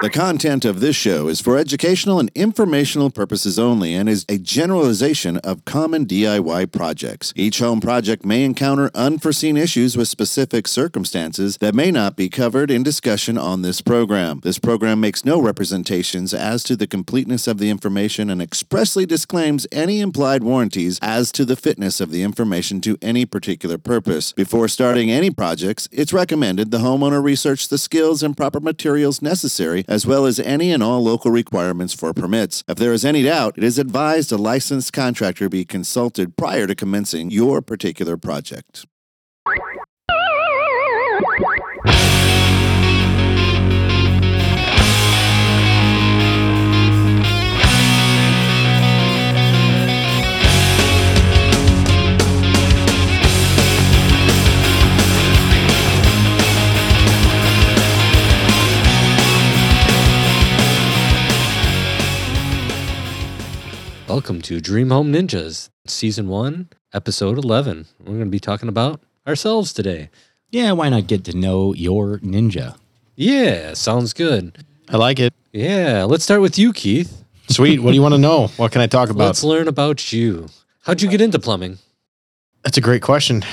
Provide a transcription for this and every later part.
The content of this show is for educational and informational purposes only and is a generalization of common DIY projects. Each home project may encounter unforeseen issues with specific circumstances that may not be covered in discussion on this program. This program makes no representations as to the completeness of the information and expressly disclaims any implied warranties as to the fitness of the information to any particular purpose. Before starting any projects, it's recommended the homeowner research the skills and proper materials necessary as well as any and all local requirements for permits. If there is any doubt, it is advised a licensed contractor be consulted prior to commencing your particular project. Welcome to Dream Home Ninjas, Season 1, Episode 11. We're going to be talking about ourselves today. Yeah, why not get to know your ninja? Yeah, sounds good. I like it. Yeah, let's start with you, Keith. Sweet. What do you want to know? What can I talk about? Let's learn about you. How'd you get into plumbing? That's a great question.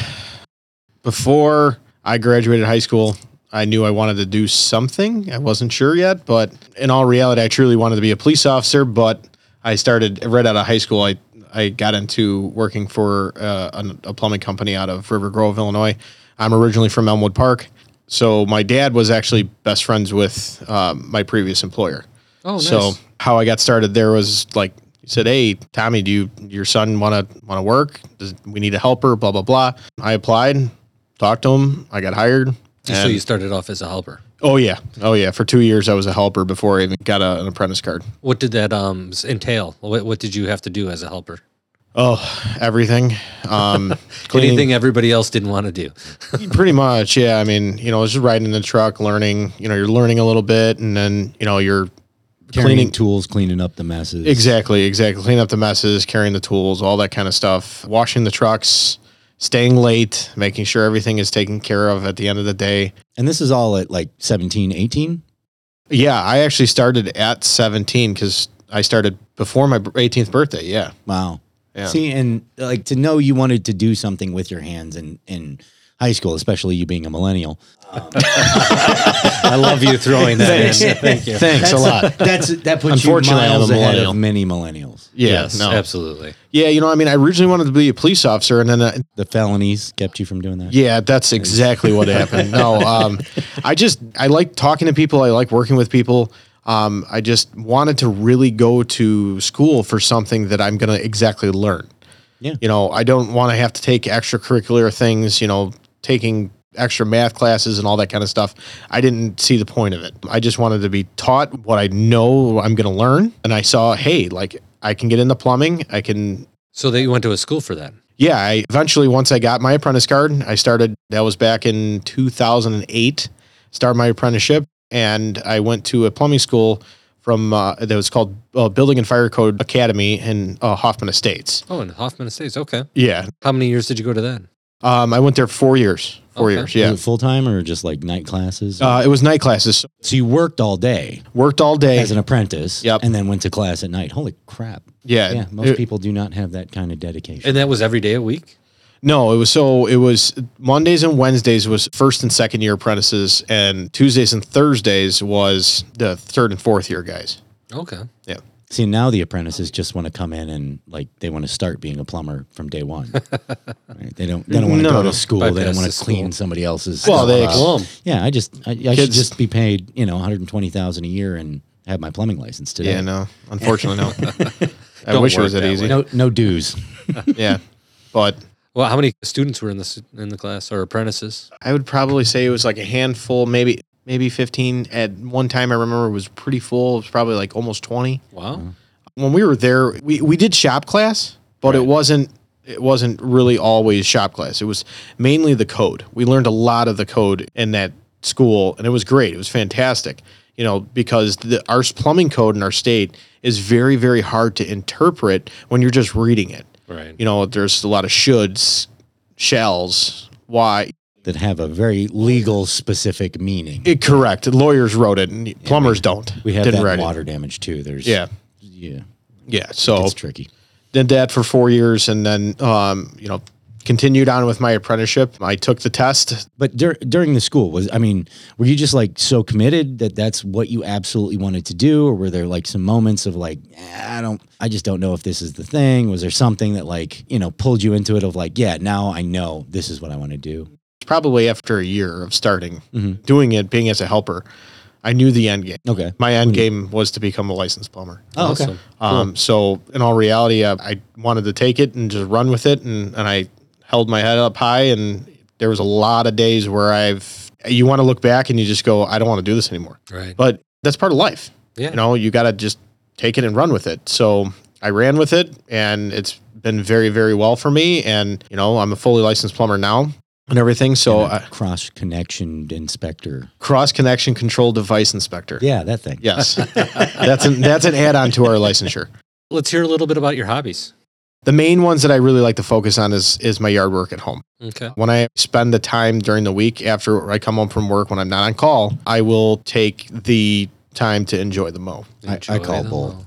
Before I graduated high school, I knew I wanted to do something. I wasn't sure yet, but in all reality, I truly wanted to be a police officer. But I started right out of high school. I I got into working for uh, an- a plumbing company out of River Grove, Illinois. I'm originally from Elmwood Park, so my dad was actually best friends with um, my previous employer. Oh, nice. So how I got started there was like he said, "Hey, Tommy, do you your son want to want to work? Does, we need a helper." Blah blah blah. I applied, talked to him. I got hired. so you started off as a helper. Oh yeah, oh yeah. For two years, I was a helper before I even got a, an apprentice card. What did that um entail? What, what did you have to do as a helper? Oh, everything. Um, cleaning, Anything everybody else didn't want to do. pretty much. Yeah, I mean, you know, just riding in the truck, learning. You know, you're learning a little bit, and then you know you're Carrying cleaning tools, cleaning up the messes. Exactly, exactly. Clean up the messes, carrying the tools, all that kind of stuff. Washing the trucks, staying late, making sure everything is taken care of at the end of the day. And this is all at like 17, 18? Yeah, I actually started at 17 because I started before my 18th birthday. Yeah. Wow. Yeah. See, and like to know you wanted to do something with your hands in, in high school, especially you being a millennial. I love you throwing that in. Thank you. Thanks a lot. That's that puts you Unfortunately, I'm a miles ahead millennial. of many millennials. Yeah. yes, no. absolutely. Yeah, you know, I mean, I originally wanted to be a police officer, and then, uh, The felonies kept you from doing that. yeah, that's exactly what happened. No, um, I just, I like talking to people. I like working with people. Um, I just wanted to really go to school for something that I'm going to exactly learn. Yeah. you know, I don't want to have to take extracurricular things, you know, taking extra math classes and all that kind of stuff. I didn't see the point of it. I just wanted to be taught what I know I'm going to learn. And I saw, hey, like I can get into plumbing. I can, So that you went to a school for that. yeah, I eventually, once I got my apprentice card, I started, that was back in 2008, started my apprenticeship. And I went to a plumbing school from, uh, that was called uh, Building and Fire Code Academy in uh, Hoffman Estates. Oh, in Hoffman Estates. Okay. Yeah. How many years did you go to that? Um, I went there four years. Four Okay. years. Yeah. Was it full time or just like night classes? Uh, it was night classes. so you worked all day Worked all day. as an apprentice Yep. and then went to class at night. Holy crap. yeah. Yeah, most It- people do not have that kind of dedication. And that was every day a week? No, it was so it was Mondays and Wednesdays was first and second year apprentices, and Tuesdays and Thursdays was the third and fourth year guys. Okay. Yeah. See, now the apprentices just want to come in and like they want to start being a plumber from day one. Right? They don't. They don't want to No, go to school. They don't want to clean school. somebody else's. Well, they- stuff. Plum. yeah, I just I, I should just be paid you know one hundred twenty thousand a year and have my plumbing license today. Yeah, no, unfortunately, no. I Don't wish it was that that easy. No, no dues. Yeah, but Well, how many students were in the s- in the class or apprentices? I would probably say it was like a handful, maybe maybe fifteen. At one time, I remember it was pretty full. It was probably like almost twenty. Wow. Mm-hmm. when we were there, we, we did shop class, but it wasn't it wasn't really always shop class. It was mainly the code. We learned a lot of the code in that school, and it was great. It was fantastic. You know, because the our plumbing code in our state is very very hard to interpret when you're just reading it. Right. You know, there's a lot of shoulds, shells, why. That have a very legal specific meaning. It, correct. Lawyers wrote it, and plumbers don't. we have Didn't that in it. water damage too. There's Yeah, yeah, yeah. So it's tricky. did that for four years, and then um, you know continued on with my apprenticeship. I took the test. But dur- during the school was I mean, were you just like so committed that that's what you absolutely wanted to do, or were there like some moments of like "Eh, I don't, I just don't know if this is the thing? Was there something that like you know pulled you into it of like yeah now I know this is what I want to do? Probably after a year of starting Mhm. doing it, being as a helper, I knew the end game. Okay. My end game was to become a licensed plumber. Oh, okay. Awesome. Um, so in all reality, I, I wanted to take it and just run with it, and, and I held my head up high. And there was a lot of days where I've you want to look back and you just go, I don't want to do this anymore. Right. But that's part of life. Yeah. You know, you got to just take it and run with it. So I ran with it, and it's been very, very well for me. And you know, I'm a fully licensed plumber now and everything. So And a I, cross connection inspector. cross connection control device inspector. Yeah, that thing. Yes, that's an that's an add on to our licensure. Let's hear a little bit about your hobbies. The main ones that I really like to focus on is is my yard work at home. Okay. When I spend the time during the week after I come home from work when I'm not on call, I will take the time to enjoy the mow. I, I call them bull.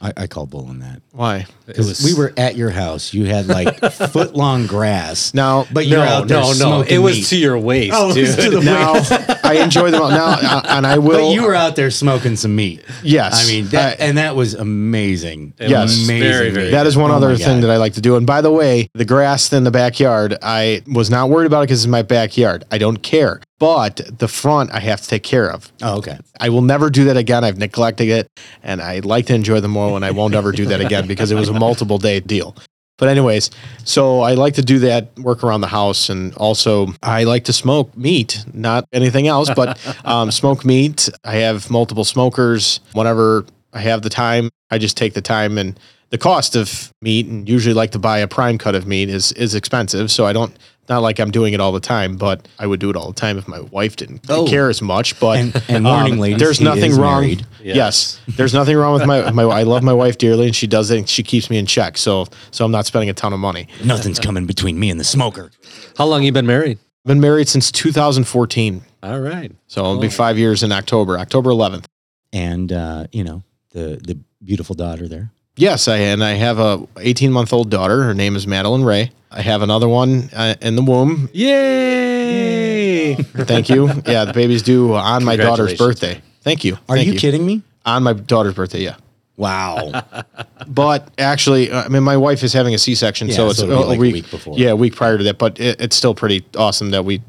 All. I, I call bull on that. Why? It Because was- we were at your house. You had like foot long grass. Now, But you're no, out there no, no. It was meat. to your waist, Oh, it dude. was to the now I enjoy them all now, and I will. But you were out there smoking some meat. yes. I mean, that, I- and that was amazing. It Yes. was amazing. very, very. that is one Oh other thing that I like to do. And by the way, the grass in the backyard, I was not worried about it because it's my backyard. I don't care. But the front, I have to take care of. Oh, okay. I will never do that again. I've neglected it, and I like to enjoy the more, and I won't ever do that again because it was a multiple day deal. But anyways, so I like to do that work around the house, and also I like to smoke meat, not anything else, but um, smoke meat. I have multiple smokers. Whenever I have the time, I just take the time and the cost of meat, and usually like to buy a prime cut of meat is is expensive. So I don't. Not like I'm doing it all the time, but I would do it all the time if my wife didn't Oh. care as much. But And, and warning, um, ladies, there's nothing wrong. Yes. Yes. there's nothing wrong with my my. I love my wife dearly, and she does it. And she keeps me in check, so so I'm not spending a ton of money. Nothing's coming between me and the smoker. How long you been married? I've been married since 2014, All right. so it'll be five years in October, October 11th. And uh, you know the the beautiful daughter there. Yes, I and I have a 18 month old daughter. Her name is Madeline Ray. I have another one uh, in the womb. Yay! Thank you. Yeah, the baby's due on my daughter's birthday. Thank you. Are Thank you, kidding me? On my daughter's birthday, yeah. Wow. But actually, uh, I mean, my wife is having a C-section, Yeah, so it's so a, it'll be a like a week, week before. Yeah, a week prior to that. But it, it's still pretty awesome that we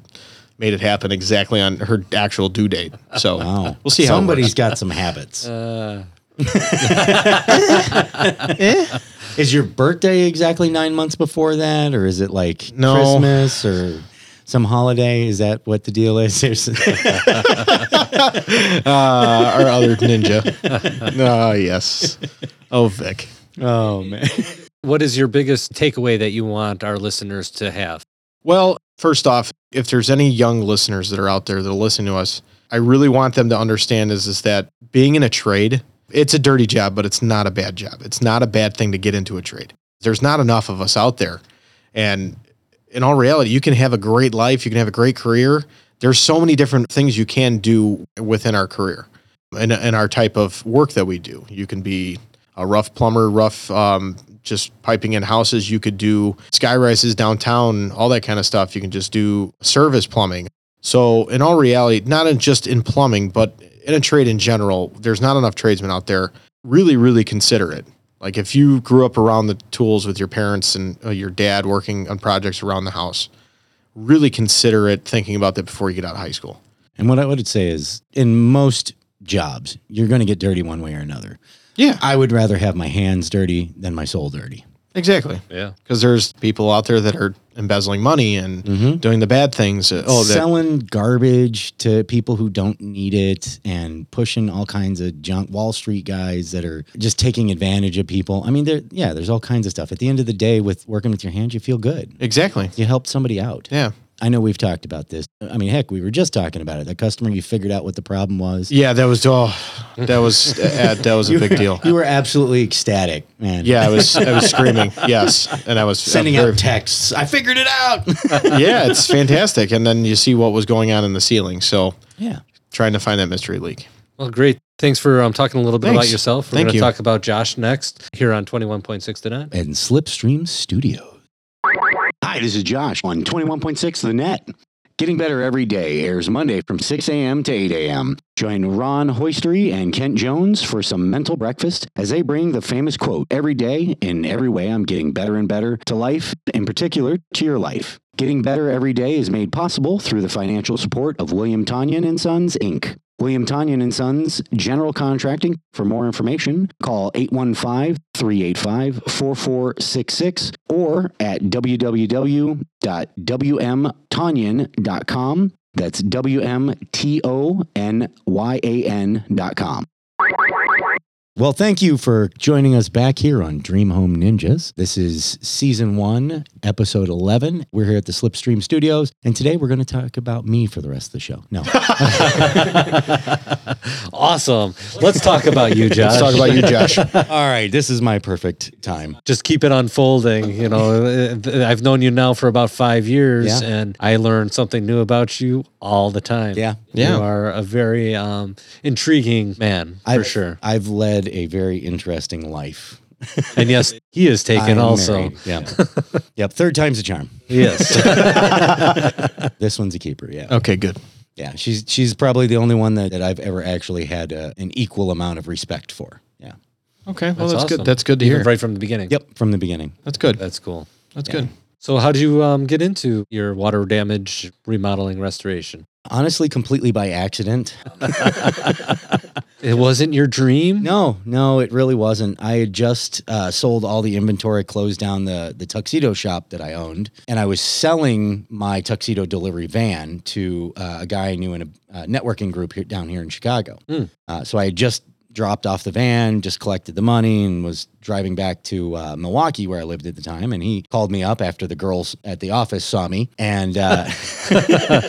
made it happen exactly on her actual due date. So Wow. we'll see how Somebody's Somebody's got some habits. Uh, Is your birthday exactly nine months before that, or is it like No. Christmas or some holiday? Is that what the deal is? There's- uh, our other ninja. Oh yes. Oh Vic. oh man. what is your biggest takeaway that you want our listeners to have? Well, first off, if there's any young listeners that are out there that listen to us, I really want them to understand is is that being in a trade, it's a dirty job, but it's not a bad job. It's not a bad thing to get into a trade. There's not enough of us out there. And in all reality, you can have a great life, you can have a great career. There's so many different things you can do within our career and, and our type of work that we do. You can be a rough plumber, rough, um, just piping in houses. You could do sky rises downtown, all that kind of stuff. You can just do service plumbing. So, in all reality, not in just in plumbing, but in a trade in general, there's not enough tradesmen out there. Really, really consider it. Like if you grew up around the tools with your parents and uh, your dad working on projects around the house, really consider it thinking about that before you get out of high school. And what I would say is, in most jobs, you're going to get dirty one way or another. Yeah, I would rather have my hands dirty than my soul dirty. exactly. Yeah. Because there's people out there that are embezzling money and mm-hmm. doing the bad things. Oh, selling garbage to people who don't need it and pushing all kinds of junk wall street guys that are just taking advantage of people i mean there yeah there's all kinds of stuff at the end of the day with working with your hands you feel good exactly. you helped somebody out Yeah. I know we've talked about this i mean heck we were just talking about it that customer you figured out what the problem was Yeah, that was oh that was uh, that was a big deal. You were absolutely ecstatic, man. Yeah, I was I was screaming. Yes, and I was Sending very- out texts. I figured it out. yeah, it's fantastic. And then you see what was going on in the ceiling. So yeah. trying to find that mystery leak. Well, great. Thanks for um, talking a little bit Thanks. about yourself. We're Thank going to you. talk about Josh next here on 21.6 to 9. And Slipstream Studios. Hi, this is Josh on 21.6 The Net. Getting Better Every Day airs Monday from 6 a.m. to 8 a.m. Join Ron Hoistery and Kent Jones for some mental breakfast as they bring the famous quote, Every day, in every way, I'm getting better and better to life, in particular to your life. Getting Better Every Day is made possible through the financial support of William Tonyan and Sons, Inc. William Tonyan and Sons General Contracting. For more information, call 815-385-4466 or at www.wmtonyan.com. That's W-M-T-O-N-Y-A-N.com. Well, thank you for joining us back here on Dream Home Ninjas. This is season one, episode 11. We're here at the Slipstream Studios, and today we're going to talk about me for the rest of the show. No. awesome. Let's talk about you, Josh. Let's talk about you, Josh. All right, this is my perfect time. Just keep it unfolding. You know, I've known you now for about five years, Yeah. and I learn something new about you all the time. Yeah. Yeah. You are a very um, intriguing man, for I've, sure. I've led a very interesting life. And yes, he is taken I'm also. married. Yeah. yep. Third time's a charm. Yes. This one's a keeper. Yeah. Okay, good. Yeah. She's she's probably the only one that, that I've ever actually had uh, an equal amount of respect for. Yeah. Okay, well that's, awesome. good. That's good to Even hear. Right from the beginning. Yep. From the beginning. That's good. That's cool. That's Yeah. good. So, how did you um, get into your water damage remodeling restoration? Honestly, completely by accident. It wasn't your dream. No, no, it really wasn't. I had just uh, sold all the inventory, closed down the the tuxedo shop that I owned, and I was selling my tuxedo delivery van to uh, a guy I knew in a uh, networking group here down here in Chicago. Uh, so I had just dropped off the van, just collected the money, and was driving back to uh, Milwaukee where I lived at the time. And he called me up after the girls at the office saw me and uh,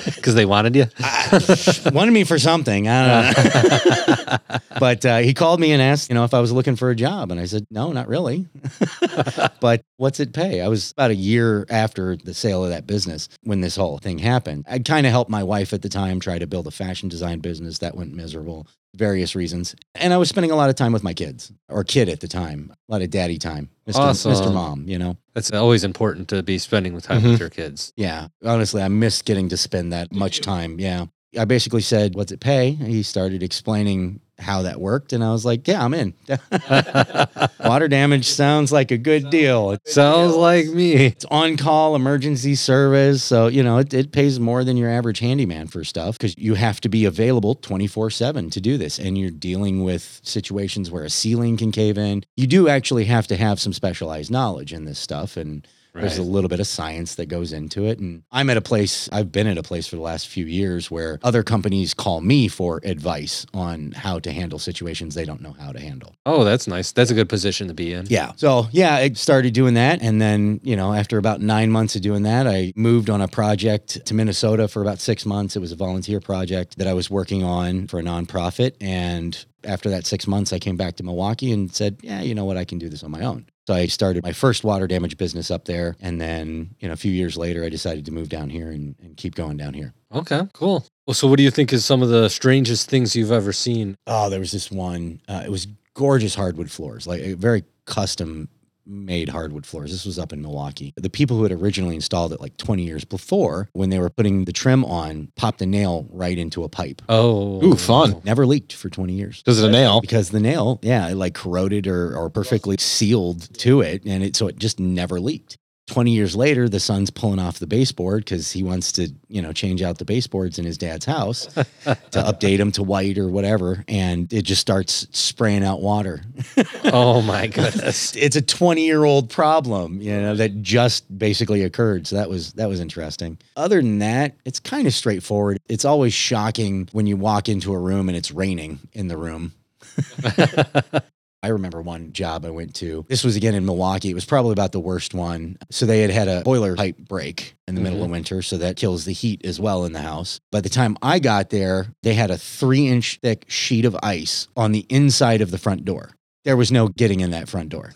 because they wanted you. wanted me for something. I don't know. but uh, he called me and asked, you know, if I was looking for a job, and I said, no, not really. but what's it pay? I was about a year after the sale of that business when this whole thing happened. I kind of helped my wife at the time try to build a fashion design business that went miserable. Various reasons. And I was spending a lot of time with my kids, or kid at the time, a lot of daddy time, Mr. Awesome. Mr. Mom, you know? That's always important to be spending with time Mhm. with your kids. Yeah. Honestly, I miss getting to spend that much time. Yeah. I basically said, What's it pay? He started explaining how that worked. And I was like, Yeah, I'm in. Water damage sounds like a good deal. It's Sounds like me. It's on call emergency service. So, you know, it, it pays more than your average handyman for stuff because you have to be available 24 7 to do this. And you're dealing with situations where a ceiling can cave in. You do actually have to have some specialized knowledge in this stuff. And there's a little bit of science that goes into it. And I'm at a place, I've been at a place for the last few years where other companies call me for advice on how to handle situations they don't know how to handle. Oh, that's nice. That's a good position to be in. Yeah. So, yeah, I started doing that. And then, you know, after about nine months of doing that, I moved on a project to Minnesota for about six months. It was a volunteer project that I was working on for a nonprofit. And after that six months, I came back to Milwaukee and said, yeah, you know what? I can do this on my own. So I started my first water damage business up there. And then, you know, a few years later, I decided to move down here and, and keep going down here. Okay, cool. Well, so what do you think is some of the strangest things you've ever seen? Oh, there was this one. Uh, it was gorgeous hardwood floors, like a very custom made hardwood floors. This was up in Milwaukee. The people who had originally installed it like 20 years before, when they were putting the trim on, popped a nail right into a pipe. Oh, Ooh, fun. Never leaked for 20 years. Because of the nail. Because the nail, yeah, it like corroded or, or perfectly sealed to it. And it, so it just never leaked. 20 years later, the son's pulling off the baseboard because he wants to, you know, change out the baseboards in his dad's house to update them to white or whatever. And it just starts spraying out water. Oh my goodness. it's a 20 year old problem, you know, that just basically occurred. So that was, that was interesting. Other than that, it's kind of straightforward. It's always shocking when you walk into a room and it's raining in the room. I remember one job I went to. This was again in Milwaukee. It was probably about the worst one. So they had had a boiler pipe break in the middle of mm-hmm. winter. So that kills the heat as well in the house. By the time I got there, they had a three inch thick sheet of ice on the inside of the front door. There was no getting in that front door.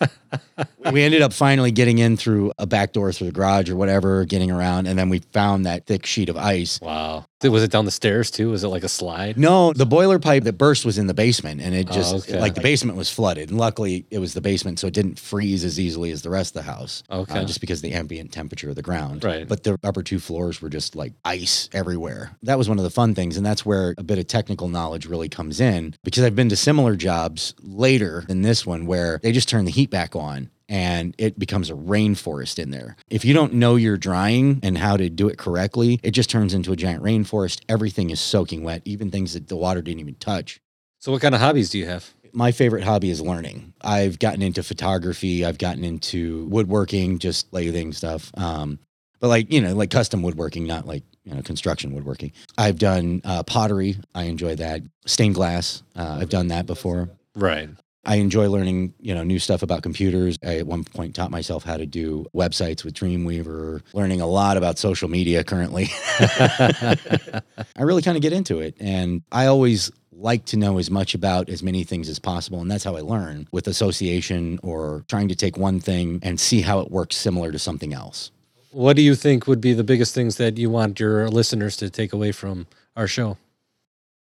we ended up finally getting in through a back door through the garage or whatever, getting around. And then we found that thick sheet of ice. Wow. Was it down the stairs too? Was it like a slide? No, the boiler pipe that burst was in the basement and it Oh, just okay. like the basement was flooded. And luckily it was the basement, so it didn't freeze as easily as the rest of the house. uh, Okay. just because of the ambient temperature of the ground. Right. But the upper two floors were just like ice everywhere. That was one of the fun things. And that's where a bit of technical knowledge really comes in because I've been to similar jobs later than this one where they just turn the heat back on and it becomes a rainforest in there. If you don't know your drying and how to do it correctly, it just turns into a giant rainforest. Everything is soaking wet, even things that the water didn't even touch. So what kind of hobbies do you have? My favorite hobby is learning. I've gotten into photography, I've gotten into woodworking, just lathing stuff. Um, but like, you know, like custom woodworking, not like, you know, construction woodworking. I've done uh, pottery. I enjoy that. Stained glass. Uh, I've done that before. Right. I enjoy learning, you know, new stuff about computers. I at one point taught myself how to do websites with Dreamweaver, learning a lot about social media currently. I really kind of get into it. And I always like to know as much about as many things as possible. And that's how I learn with association or trying to take one thing and see how it works similar to something else. What do you think would be the biggest things that you want your listeners to take away from our show?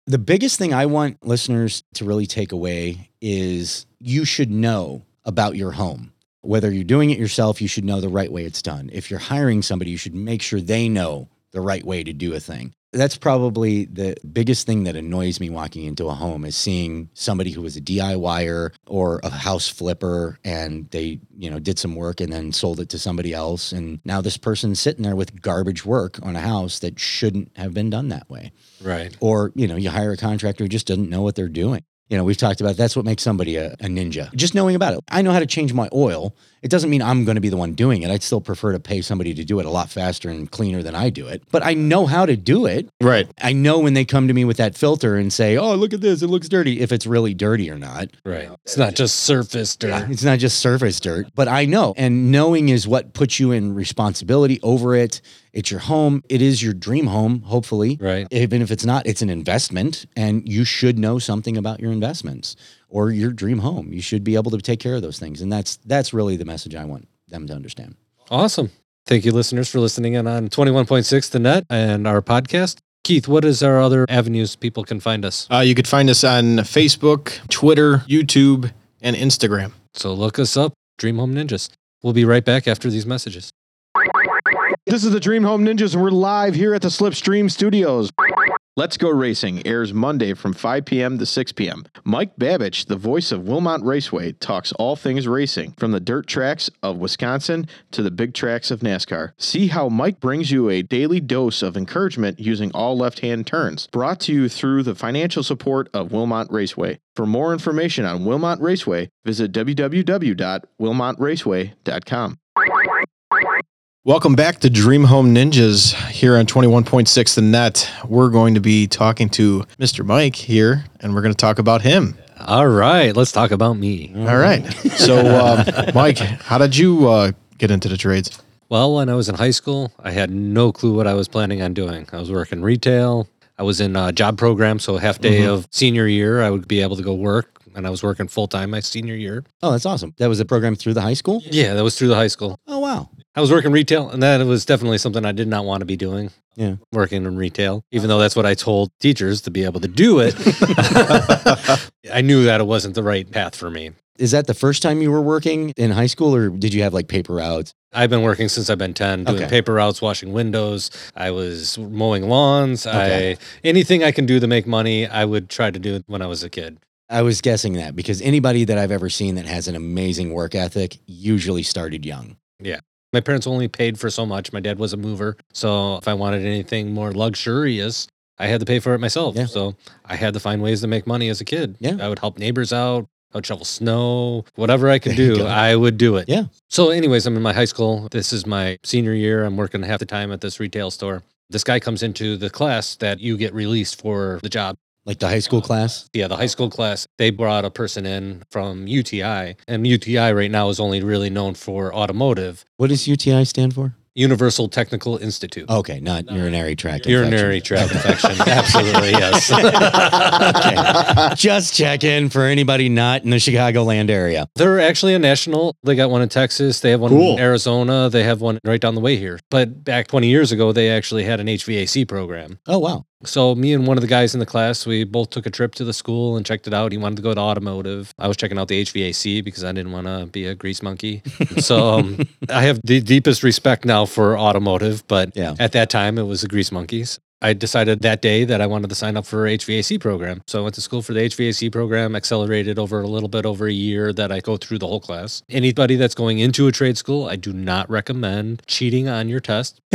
The biggest thing I want listeners to really take away is you should know about your home. Whether you're doing it yourself, you should know the right way it's done. If you're hiring somebody, you should make sure they know the right way to do a thing. That's probably the biggest thing that annoys me walking into a home is seeing somebody who was a DIYer or a house flipper and they, you know, did some work and then sold it to somebody else. And now this person's sitting there with garbage work on a house that shouldn't have been done that way. Right. or you know you hire a contractor who just doesn't know what they're doing you know we've talked about that's what makes somebody a, a ninja just knowing about it i know how to change my oil it doesn't mean i'm going to be the one doing it i'd still prefer to pay somebody to do it a lot faster and cleaner than i do it but i know how to do it Right. i know when they come to me with that filter and say oh look at this it looks dirty if it's really dirty or not Right. It's not just surface dirt. it's not just surface dirt, but I know. And knowing is what puts you in responsibility over it. It's your home. It is your dream home, hopefully. Right. Even if it's not, it's an investment. And you should know something about your investments or your dream home. You should be able to take care of those things. And that's that's really the message I want them to understand. Awesome. Thank you, listeners, for listening in on 21.6 The Net and our podcast. Keith, what is our other avenues people can find us? Uh, you could find us on Facebook, Twitter, YouTube, and Instagram. So look us up, Dream Home Ninjas. We'll be right back after these messages. This is the Dream Home Ninjas, and we're live here at the Slipstream Studios. Let's Go Racing airs Monday from 5 p.m. to 6 p.m. Mike Babich, the voice of Wilmot Raceway, talks all things racing, from the dirt tracks of Wisconsin to the big tracks of NASCAR. See how Mike brings you a daily dose of encouragement using all left hand turns. Brought to you through the financial support of Wilmot Raceway. For more information on Wilmot Raceway, visit www.wilmotraceway.com. Welcome back to Dream Home Ninjas here on 21.6 The Net. We're going to be talking to Mr. Mike here, and we're going to talk about him. All right, let's talk about me. All right. So, um, Mike, how did you uh, get into the trades? Well, when I was in high school, I had no clue what I was planning on doing. I was working retail. I was in a job program, so half day of senior year, I would be able to go work, and I was working full time my senior year. Oh, that's awesome. That was a program through the high school? Yeah, that was through the high school. Oh, wow. I was working retail, and that was definitely something I did not want to be doing. Yeah. Working in retail, even though that's what I told teachers to be able to do it. I knew that it wasn't the right path for me. Is that the first time you were working in high school or did you have like paper routes? I've been working since I've been 10, doing Okay. paper routes, washing windows. I was mowing lawns. Okay. I anything I can do to make money, I would try to do when I was a kid. I was guessing that because anybody that I've ever seen that has an amazing work ethic usually started young. My parents only paid for so much. My dad was a mover. So if I wanted anything more luxurious, I had to pay for it myself. Yeah. So I had to find ways to make money as a kid. Yeah. I would help neighbors out. I would shovel snow, whatever I could do. I would do it. Yeah. So, anyways, I'm in my high school. This is my senior year. I'm working half the time at this retail store. This guy comes into the class that you get released for the job. Like the high school class? Yeah, the high school class, they brought a person in from UTI, and UTI right now is only really known for automotive, What does UTI stand for? Universal Technical Institute. Okay, not urinary tract. Urinary infection. tract infection. Absolutely, yes. Okay. Just checking for anybody not in the Chicagoland area. They're actually a national. They got one in Texas. They have one Cool. in Arizona. They have one right down the way here. But back 20 years ago, they actually had an HVAC program. Oh wow. So me and one of the guys in the class, we both took a trip to the school and checked it out. He wanted to go to automotive. I was checking out the HVAC because I didn't want to be a grease monkey. so um, I have the deepest respect now for automotive, but Yeah. at that time it was the grease monkeys. I decided that day that I wanted to sign up for HVAC program. So I went to school for the HVAC program, accelerated over a little bit over a year that I go through the whole class. Anybody that's going into a trade school, I do not recommend cheating on your test.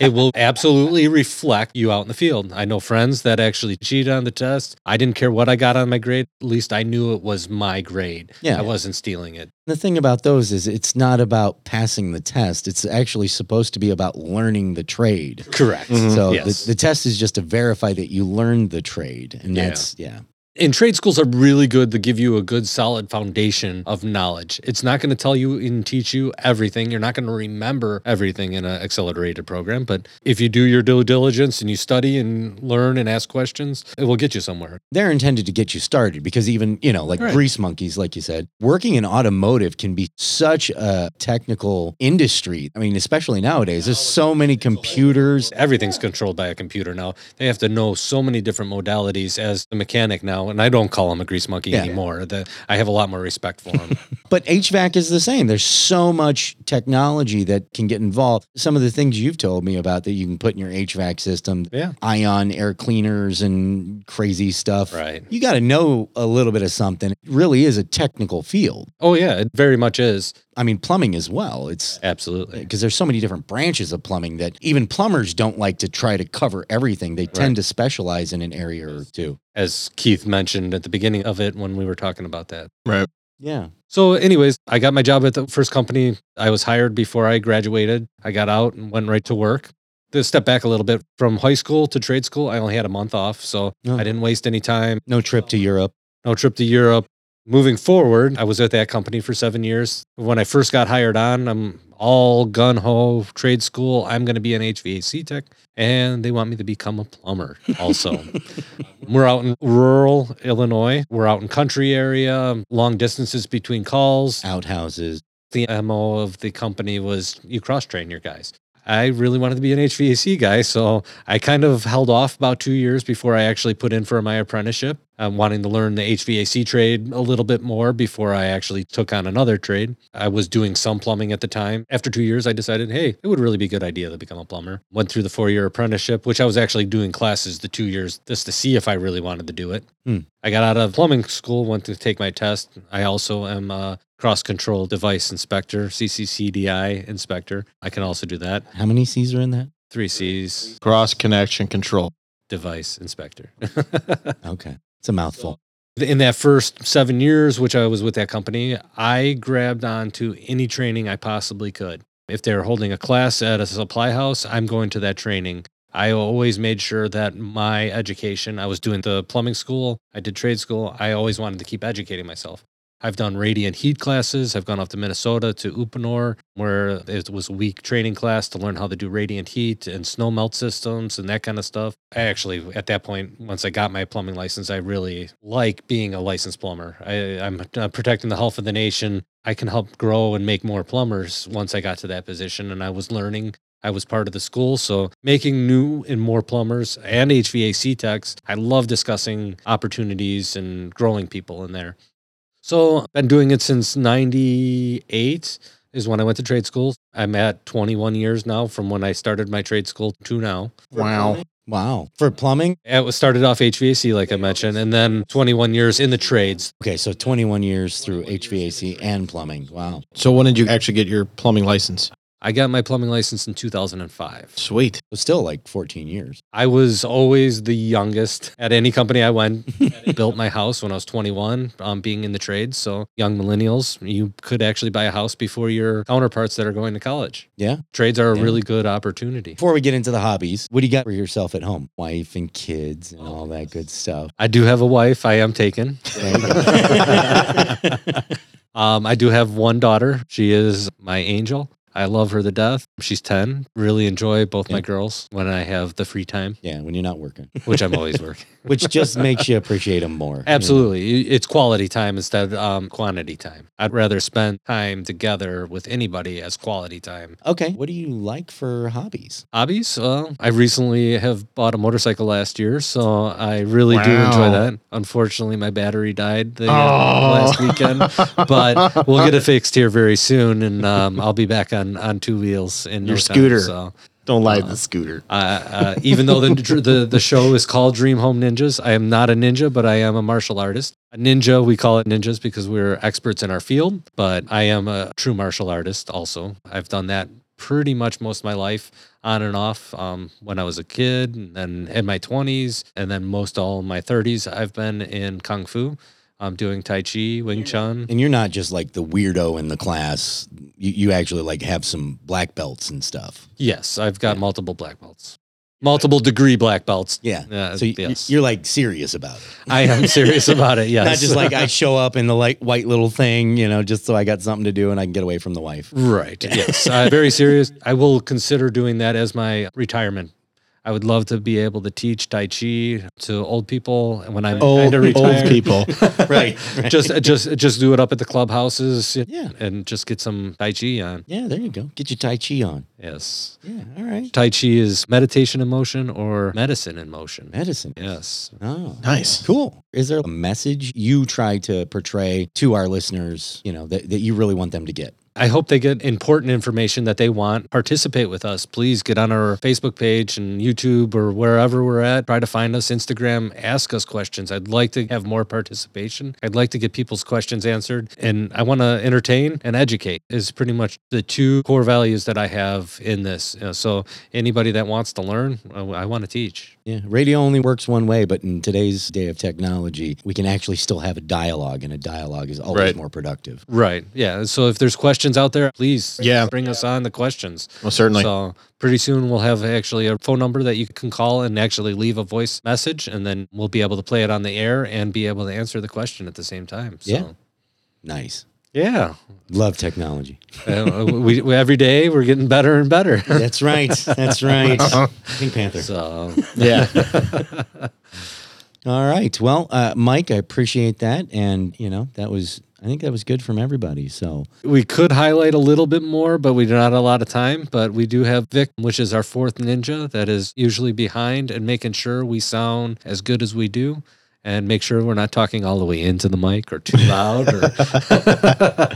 it will absolutely reflect you out in the field. I know friends that actually cheated on the test. I didn't care what I got on my grade. At least I knew it was my grade. Yeah. I wasn't stealing it. The thing about those is it's not about passing the test. It's actually supposed to be about learning the trade. Correct. Mm-hmm. So Yes. the, the test is just to verify that you learned the trade. And Yeah. that's yeah. And trade schools are really good to give you a good solid foundation of knowledge. It's not going to tell you and teach you everything. You're not going to remember everything in an accelerated program. But if you do your due diligence and you study and learn and ask questions, it will get you somewhere. They're intended to get you started because even, you know, like Right. grease monkeys, like you said, working in automotive can be such a technical industry. I mean, especially nowadays, there's so many computers. Everything's controlled by a computer now. They have to know so many different modalities as a mechanic now. And I don't call him a grease monkey Yeah. anymore. The, I have a lot more respect for him. But HVAC is the same. There's so much technology that can get involved. Some of the things you've told me about that you can put in your HVAC system, Yeah. ion air cleaners and crazy stuff. Right. You got to know a little bit of something. It really is a technical field. oh, yeah, it very much is. I mean, plumbing as well. It's Absolutely. because there's so many different branches of plumbing that even plumbers don't like to try to cover everything. They tend to specialize in an area or two. As Keith mentioned at the beginning of it when we were talking about that. Right. Yeah. So, anyways, I got my job at the first company. I was hired before I graduated. I got out and went right to work. To step back a little bit from high school to trade school, I only had a month off. So Oh. I didn't waste any time. No trip to Europe. No trip to Europe. Moving forward, I was at that company for seven years. When I first got hired on, I'm all gun ho trade school. I'm going to be an HVAC tech, and they want me to become a plumber also. We're out in rural Illinois. We're out in country area, long distances between calls. Outhouses. The MO of the company was you cross train your guys. I really wanted to be an HVAC guy, so I kind of held off about two years before I actually put in for my apprenticeship. I'm wanting to learn the HVAC trade a little bit more before I actually took on another trade. I was doing some plumbing at the time. After two years, I decided, hey, it would really be a good idea to become a plumber. Went through the four year apprenticeship, which I was actually doing classes the two years just to see if I really wanted to do it. Hmm. I got out of plumbing school, went to take my test. I also am a cross control device inspector, CCCDI inspector. I can also do that. How many C's are in that? Three C's, Cross connection control. device inspector. Okay. It's a mouthful. in that first seven years, which I was with that company, I grabbed onto any training I possibly could. If they're holding a class at a supply house, I'm going to that training. I always made sure that my education, I was doing the plumbing school, I did trade school. I always wanted to keep educating myself. I've done radiant heat classes. I've gone off to Minnesota to Uponor, where it was a week training class to learn how to do radiant heat and snow melt systems and that kind of stuff. I actually, at that point, once I got my plumbing license, I really like being a licensed plumber. I, I'm uh, protecting the health of the nation. I can help grow and make more plumbers once I got to that position. And I was learning. I was part of the school. So making new and more plumbers and HVAC techs, I love discussing opportunities and growing people in there. So I've been doing it since 98 is when I went to trade school. I'm at 21 years now from when I started my trade school to now. Wow. Wow. For plumbing? It was started off HVAC, like I mentioned, and then 21 years in the trades. Okay, so 21 years through HVAC and plumbing. Wow. So when did you actually get your plumbing license? I got my plumbing license in 2005. Sweet. But still like 14 years. I was always the youngest at any company I went. built my house when I was 21, um, being in the trades. So young millennials, you could actually buy a house before your counterparts that are going to college. Yeah. Trades are a Yeah. really good opportunity. Before we get into the hobbies, what do you got for yourself at home? Wife and kids and all that good stuff. I do have a wife. I am taken. Um, I do have one daughter. She is my angel. I love her to death. She's 10. Really enjoy both my girls when I have the free time, yeah, when you're not working, which I'm always working. which just makes you appreciate them more. you know? Absolutely. It's quality time instead of um, quantity time. I'd rather spend time together with anybody as quality time. Okay. What do you like for hobbies? Hobbies? Well, I recently have bought a motorcycle last year, so I really do enjoy that. Unfortunately, my battery died the, uh, Oh. last weekend, but we'll get it fixed here very soon, and um, I'll be back on, on two wheels in no Your time, scooter. so Don't lie to the scooter. uh, uh, even though the, the the show is called Dream Home Ninjas, I am not a ninja, but I am a martial artist. A ninja, we call it ninjas because we're experts in our field, but I am a true martial artist also. I've done that pretty much most of my life on and off um, when I was a kid and then in my 20s and then most all my 30s I've been in kung fu. I'm doing tai chi, wing chun. And you're not just like the weirdo in the class. You, you actually like have some black belts and stuff. Yes, I've got multiple black belts. Multiple degree black belts. Yeah. Uh, so y- yes. you're like serious about it. I am serious about it. Yes. Not just like I show up in the like white little thing, you know, just so I got something to do and I can get away from the wife. Right. Yes. Uh, very serious. I will consider doing that as my retirement. I would love to be able to teach Tai Chi to old people and when I'm Old, kind of retired. old people. right. Just, just, just do it up at the clubhouses. Yeah. And just get some Tai Chi on. Yeah, there you go. Get your Tai Chi on. Yes. Yeah. All right. Tai Chi is meditation in motion or medicine in motion. Medicine. Yes. Oh. nice. Cool. Is there a message you try to portray to our listeners, you know, that, that you really want them to get? I hope they get important information that they want. Participate with us. Please get on our Facebook page and YouTube or wherever we're at. Try to find us, Instagram, ask us questions. I'd like to have more participation. I'd like to get people's questions answered. And I want to entertain and educate is pretty much the two core values that I have in this. Uh, so anybody that wants to learn, I, I want to teach. Yeah, radio only works one way, but in today's day of technology, we can actually still have a dialogue, and a dialogue is always Right. more productive. Right. Yeah. So if there's questions out there, please Yeah. bring us on the questions. Well, certainly. So pretty soon we'll have actually a phone number that you can call and actually leave a voice message, and then we'll be able to play it on the air and be able to answer the question at the same time. So, Yeah. Nice. yeah. Love technology. Uh, we, we every day we're getting better and better. That's right. That's right. Pink Panther. So yeah. All right. Well, uh, Mike, I appreciate that, and you know that was. I think that was good from everybody. So we could highlight a little bit more, but we do not have a lot of time. But we do have Vic, which is our fourth ninja that is usually behind and making sure we sound as good as we do. And make sure we're not talking all the way into the mic or too loud. Or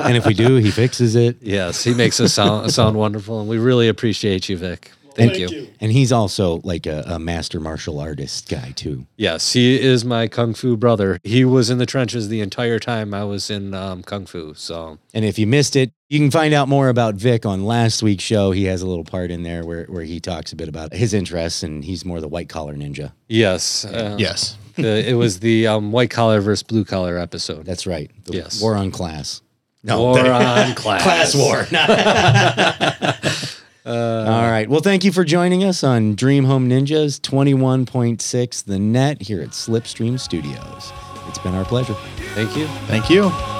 and if we do, he fixes it. yes, he makes us sound sound wonderful, and we really appreciate you, Vic. Thank, you. And he's also like a, a master martial artist guy too. Yes, he is my kung fu brother. He was in the trenches the entire time I was in um, kung fu. So And if you missed it, you can find out more about Vic on last week's show. He has a little part in there where, where he talks a bit about his interests, and he's more the white collar ninja. yes, uh, yes. the- it was the um, white collar versus blue collar episode. That's right. The Yes. War on class. War on class. Class war. Uh, All right. Well, thank you for joining us on Dream Home Ninjas 21.6 The Net here at Slipstream Studios. It's been our pleasure. Thank you. Thank you.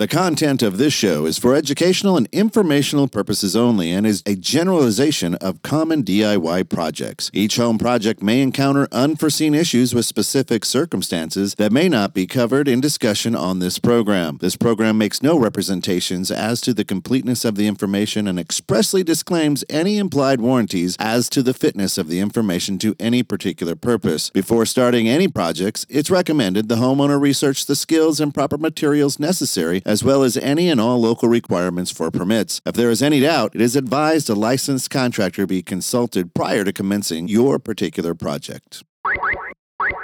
The content of this show is for educational and informational purposes only and is a generalization of common DIY projects. Each home project may encounter unforeseen issues with specific circumstances that may not be covered in discussion on this program. This program makes no representations as to the completeness of the information and expressly disclaims any implied warranties as to the fitness of the information to any particular purpose. Before starting any projects, it's recommended the homeowner research the skills and proper materials necessary, as well as any and all local requirements for permits. If there is any doubt, it is advised a licensed contractor be consulted prior to commencing your particular project.